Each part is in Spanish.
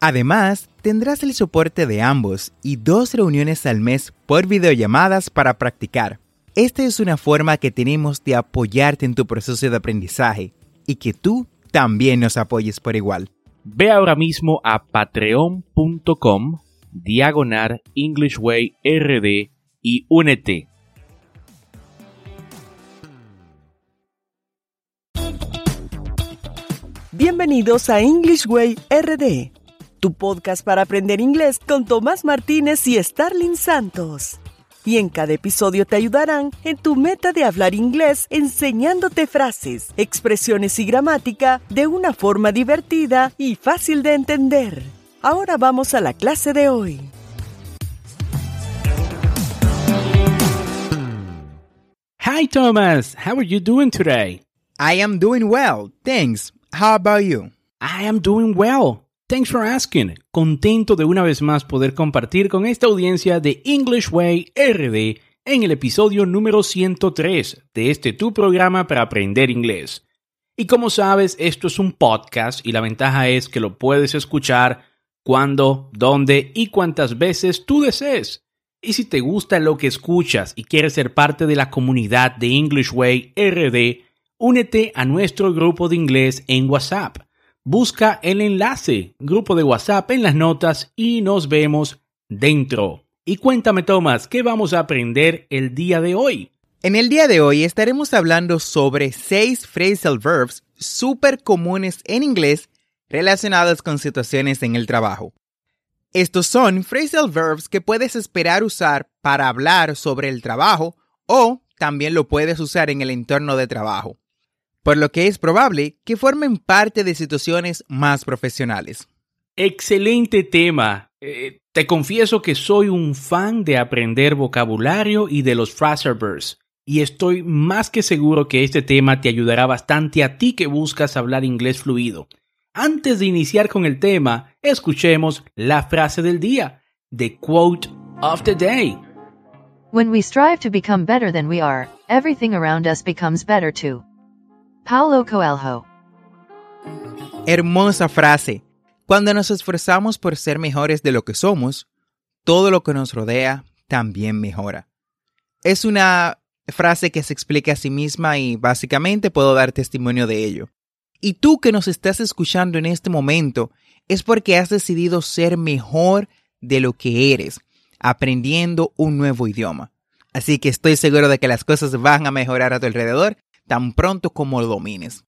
Además, tendrás el soporte de ambos y dos reuniones al mes por videollamadas para practicar. Esta es una forma que tenemos de apoyarte en tu proceso de aprendizaje y que tú también nos apoyes por igual. Ve ahora mismo a patreon.com diagonal English Way RD y únete. Bienvenidos a English Way RD, tu podcast para aprender inglés con Tomás Martínez y Starling Santos. Y en cada episodio te ayudarán en tu meta de hablar inglés enseñándote frases, expresiones y gramática de una forma divertida y fácil de entender. Ahora vamos a la clase de hoy. Hi Thomas, how are you doing today? I am doing well, thanks. How about you? I am doing well. Thanks for asking. Contento de una vez más poder compartir con esta audiencia de English Way RD en el episodio número 103 de este tu programa para aprender inglés. Y como sabes, esto es un podcast y la ventaja es que lo puedes escuchar cuando, dónde y cuántas veces tú desees. Y si te gusta lo que escuchas y quieres ser parte de la comunidad de English Way RD, únete a nuestro grupo de inglés en WhatsApp. Busca el enlace, grupo de WhatsApp en las notas y nos vemos dentro. Y cuéntame, Tomás, ¿qué vamos a aprender el día de hoy? En el día de hoy estaremos hablando sobre seis phrasal verbs súper comunes en inglés relacionados con situaciones en el trabajo. Estos son phrasal verbs que puedes esperar usar para hablar sobre el trabajo o también lo puedes usar en el entorno de trabajo, por lo que es probable que formen parte de situaciones más profesionales. Excelente tema. Eh, te confieso que soy un fan de aprender vocabulario y de los phrasal verbs. Y estoy más que seguro que este tema te ayudará bastante a ti que buscas hablar inglés fluido. Antes de iniciar con el tema, escuchemos la frase del día, the quote of the day. When we strive to become better than we are, everything around us becomes better too. Paulo Coelho. Hermosa frase. Cuando nos esforzamos por ser mejores de lo que somos, todo lo que nos rodea también mejora. Es una frase que se explica a sí misma y básicamente puedo dar testimonio de ello. Y tú que nos estás escuchando en este momento es porque has decidido ser mejor de lo que eres, aprendiendo un nuevo idioma. Así que estoy seguro de que las cosas van a mejorar a tu alrededor tan pronto como lo domines.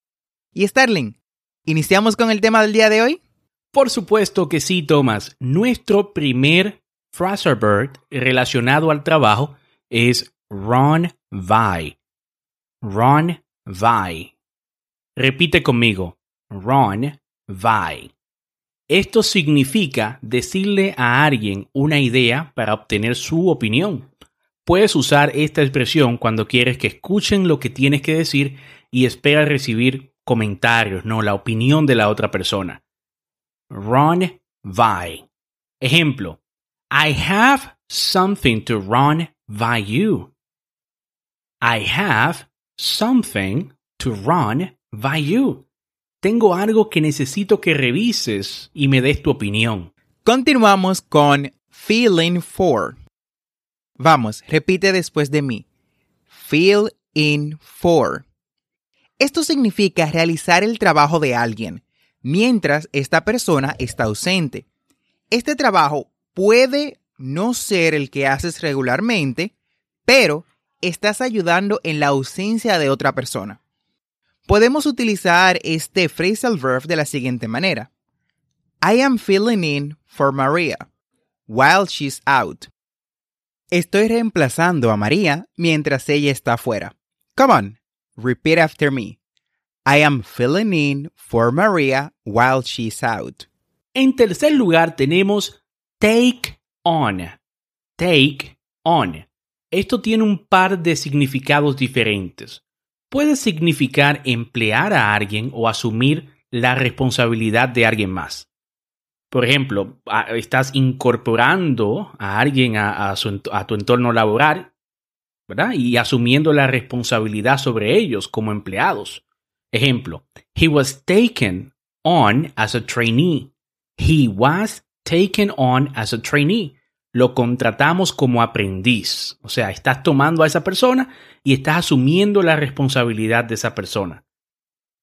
Y Starling, ¿iniciamos con el tema del día de hoy? Por supuesto que sí, Thomas. Nuestro primer phrasal verb relacionado al trabajo es run by. Run by. Repite conmigo. Run by. Esto significa decirle a alguien una idea para obtener su opinión. Puedes usar esta expresión cuando quieres que escuchen lo que tienes que decir y esperas recibir comentarios, no la opinión de la otra persona. Run by. Ejemplo. I have something to run by you. I have something to run by you. Tengo algo que necesito que revises y me des tu opinión. Continuamos con feeling for. Vamos, repite después de mí. Fill in for. Esto significa realizar el trabajo de alguien mientras esta persona está ausente. Este trabajo puede no ser el que haces regularmente, pero estás ayudando en la ausencia de otra persona. Podemos utilizar este phrasal verb de la siguiente manera. I am filling in for Maria while she's out. Estoy reemplazando a María mientras ella está fuera. Come on, repeat after me. I am filling in for Maria while she's out. En tercer lugar tenemos take on. Take on. Esto tiene un par de significados diferentes. Puede significar emplear a alguien o asumir la responsabilidad de alguien más. Por ejemplo, estás incorporando a alguien a, tu entorno laboral ¿verdad? y asumiendo la responsabilidad sobre ellos como empleados. Ejemplo, he was taken on as a trainee. He was taken on as a trainee. Lo contratamos como aprendiz. O sea, estás tomando a esa persona y estás asumiendo la responsabilidad de esa persona.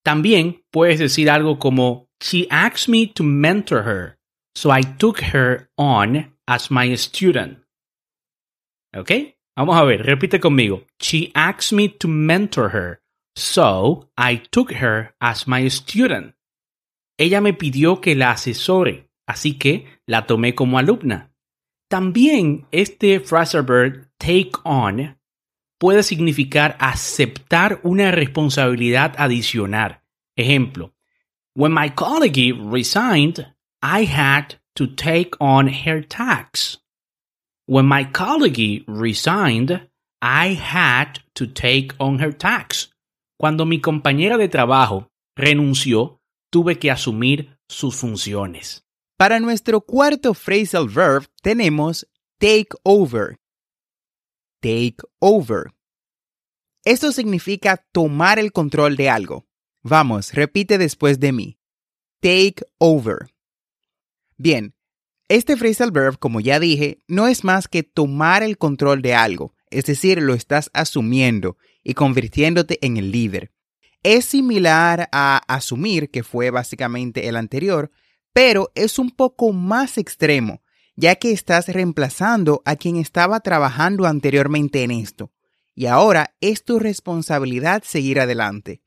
También puedes decir algo como, She asked me to mentor her, so I took her on as my student. ¿Ok? Vamos a ver, repite conmigo. She asked me to mentor her, so I took her as my student. Ella me pidió que la asesore, así que la tomé como alumna. También este verb take on puede significar aceptar una responsabilidad adicional. Ejemplo, when my colleague resigned, I had to take on her tax. When my colleague resigned, I had to take on her tax. Cuando mi compañera de trabajo renunció, tuve que asumir sus funciones. Para nuestro cuarto phrasal verb tenemos take over. Take over. Esto significa tomar el control de algo. Vamos, repite después de mí. Take over. Bien, este phrasal verb, como ya dije, no es más que tomar el control de algo, es decir, lo estás asumiendo y convirtiéndote en el líder. Es similar a asumir, que fue básicamente el anterior, pero es un poco más extremo, ya que estás reemplazando a quien estaba trabajando anteriormente en esto, y ahora es tu responsabilidad seguir adelante.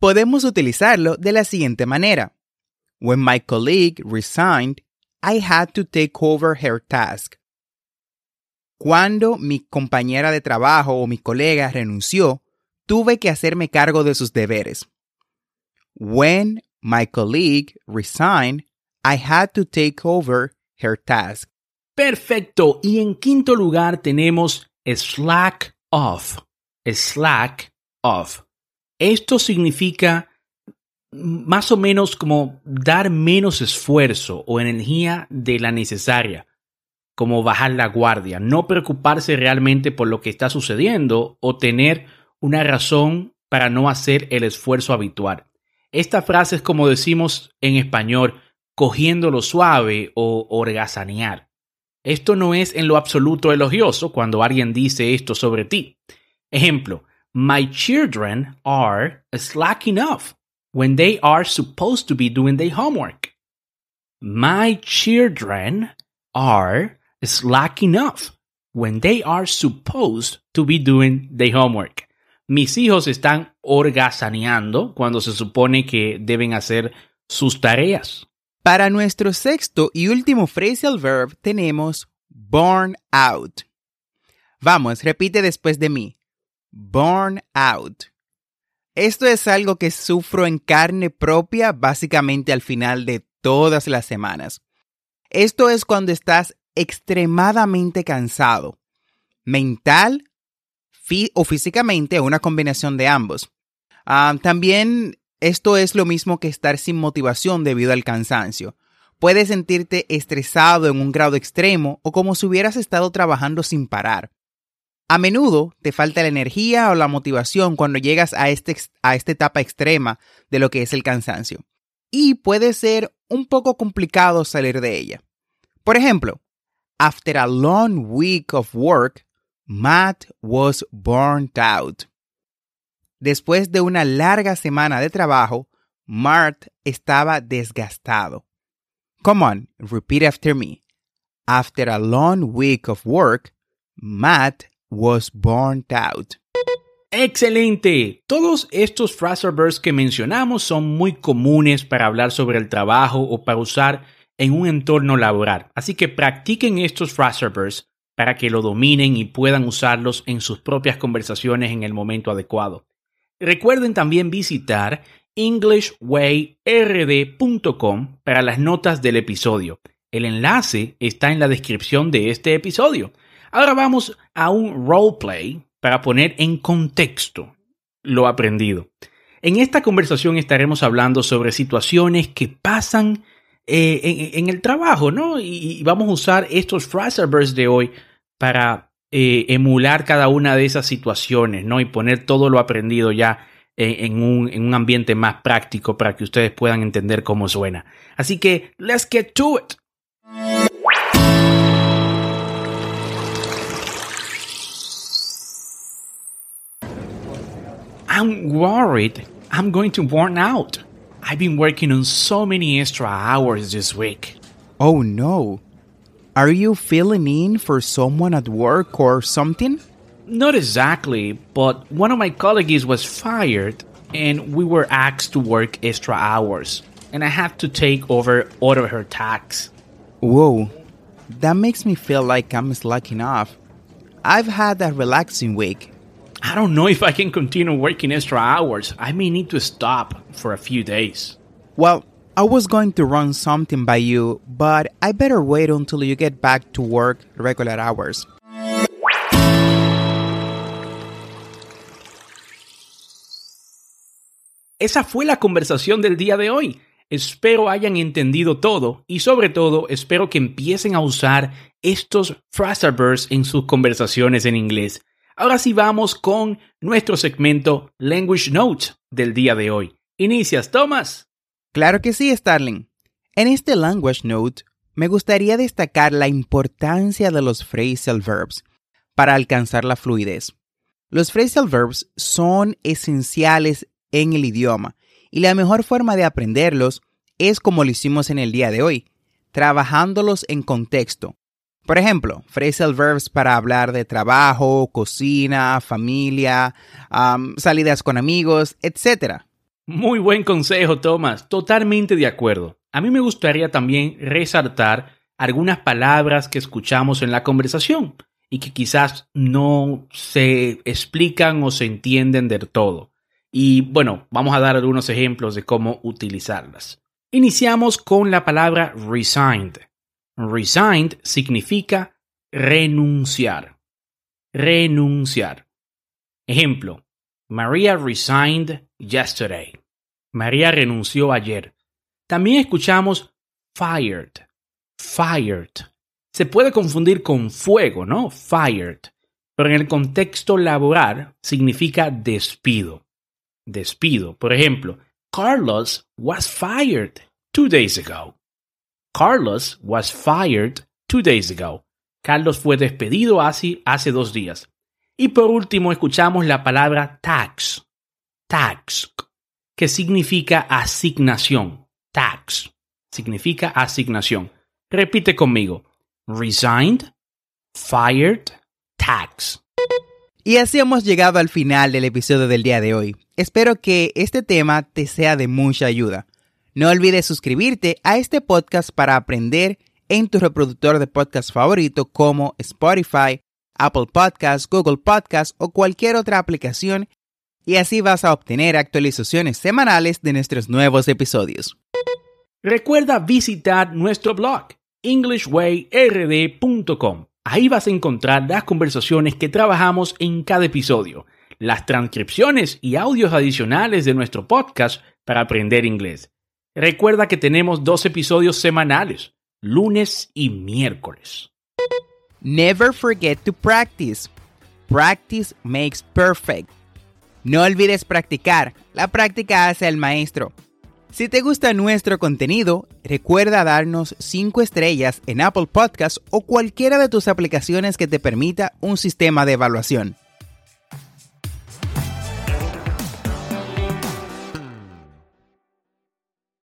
Podemos utilizarlo de la siguiente manera. When my colleague resigned, I had to take over her task. Cuando mi compañera de trabajo o mi colega renunció, tuve que hacerme cargo de sus deberes. When my colleague resigned, I had to take over her task. Perfecto. Y en quinto lugar tenemos slack off. Slack off. Esto significa más o menos como dar menos esfuerzo o energía de la necesaria, como bajar la guardia, no preocuparse realmente por lo que está sucediendo o tener una razón para no hacer el esfuerzo habitual. Esta frase es como decimos en español, cogiéndolo suave o orgazanear. Esto no es en lo absoluto elogioso cuando alguien dice esto sobre ti. Ejemplo, My children are slack enough when they are supposed to be doing their homework. My children are slack enough when they are supposed to be doing their homework. Mis hijos están orgazaneando cuando se supone que deben hacer sus tareas. Para nuestro sexto y último phrasal verb tenemos born out. Vamos, repite después de mí. Born out. Esto es algo que sufro en carne propia básicamente al final de todas las semanas. Esto es cuando estás extremadamente cansado, mental o físicamente, una combinación de ambos. Ah, también esto es lo mismo que estar sin motivación debido al cansancio. Puedes sentirte estresado en un grado extremo o como si hubieras estado trabajando sin parar. A menudo te falta la energía o la motivación cuando llegas a, este, a esta etapa extrema de lo que es el cansancio. Y puede ser un poco complicado salir de ella. Por ejemplo, after a long week of work, Matt was burnt out. Después de una larga semana de trabajo, Mart estaba desgastado. Come on, repeat after me. After a long week of work, Matt was burnt out. Excelente. Todos estos phrasal verbs que mencionamos son muy comunes para hablar sobre el trabajo o para usar en un entorno laboral. Así que practiquen estos phrasal verbs para que lo dominen y puedan usarlos en sus propias conversaciones en el momento adecuado. Recuerden también visitar englishwayrd.com para las notas del episodio. El enlace está en la descripción de este episodio. Ahora vamos a un roleplay para poner en contexto lo aprendido. En esta conversación estaremos hablando sobre situaciones que pasan eh, en, el trabajo, ¿no? Y, vamos a usar estos Fraserverse de hoy para eh, emular cada una de esas situaciones, ¿no? Y poner todo lo aprendido ya en, un, en un ambiente más práctico para que ustedes puedan entender cómo suena. Así que, let's get to it. I'm worried I'm going to burn out. I've been working on so many extra hours this week. Oh no. Are you filling in for someone at work or something? Not exactly, but one of my colleagues was fired and we were asked to work extra hours, and I have to take over all of her tasks. Whoa, that makes me feel like I'm slacking off. I've had a relaxing week. I don't know if I can continue working extra hours. I may need to stop for a few days. Well, I was going to run something by you, but I better wait until you get back to work regular hours. Esa fue la conversación del día de hoy. Espero hayan entendido todo y sobre todo espero que empiecen a usar estos Fraserverse en sus conversaciones en inglés. Ahora sí vamos con nuestro segmento Language Note del día de hoy. ¿Inicias, Thomas? Claro que sí, Starling. En este Language Note me gustaría destacar la importancia de los phrasal verbs para alcanzar la fluidez. Los phrasal verbs son esenciales en el idioma y la mejor forma de aprenderlos es como lo hicimos en el día de hoy, trabajándolos en contexto. Por ejemplo, phrasal verbs para hablar de trabajo, cocina, familia, salidas con amigos, etc. Muy buen consejo, Thomas. Totalmente de acuerdo. A mí me gustaría también resaltar algunas palabras que escuchamos en la conversación y que quizás no se explican o se entienden del todo. Y bueno, vamos a dar algunos ejemplos de cómo utilizarlas. Iniciamos con la palabra resigned. Resigned significa renunciar. Renunciar. Ejemplo, Maria resigned yesterday. María renunció ayer. También escuchamos fired. Fired. Se puede confundir con fuego, ¿no? Fired. Pero en el contexto laboral significa despido despido. Por ejemplo, Carlos was fired two days ago. Carlos was fired two days ago. Carlos fue despedido hace, hace dos días. Y por último escuchamos la palabra tax. Tax, que significa asignación. Tax significa asignación. Repite conmigo. Resigned, fired, tax. Y así hemos llegado al final del episodio del día de hoy. Espero que este tema te sea de mucha ayuda. No olvides suscribirte a este podcast para aprender en tu reproductor de podcast favorito como Spotify, Apple Podcasts, Google Podcasts o cualquier otra aplicación y así vas a obtener actualizaciones semanales de nuestros nuevos episodios. Recuerda visitar nuestro blog englishwayrd.com Ahí vas a encontrar las conversaciones que trabajamos en cada episodio, las transcripciones y audios adicionales de nuestro podcast para aprender inglés. Recuerda que tenemos dos episodios semanales, lunes y miércoles. Never forget to practice. Practice makes perfect. No olvides practicar. La práctica hace al maestro. Si te gusta nuestro contenido, recuerda darnos 5 estrellas en Apple Podcasts o cualquiera de tus aplicaciones que te permita un sistema de evaluación.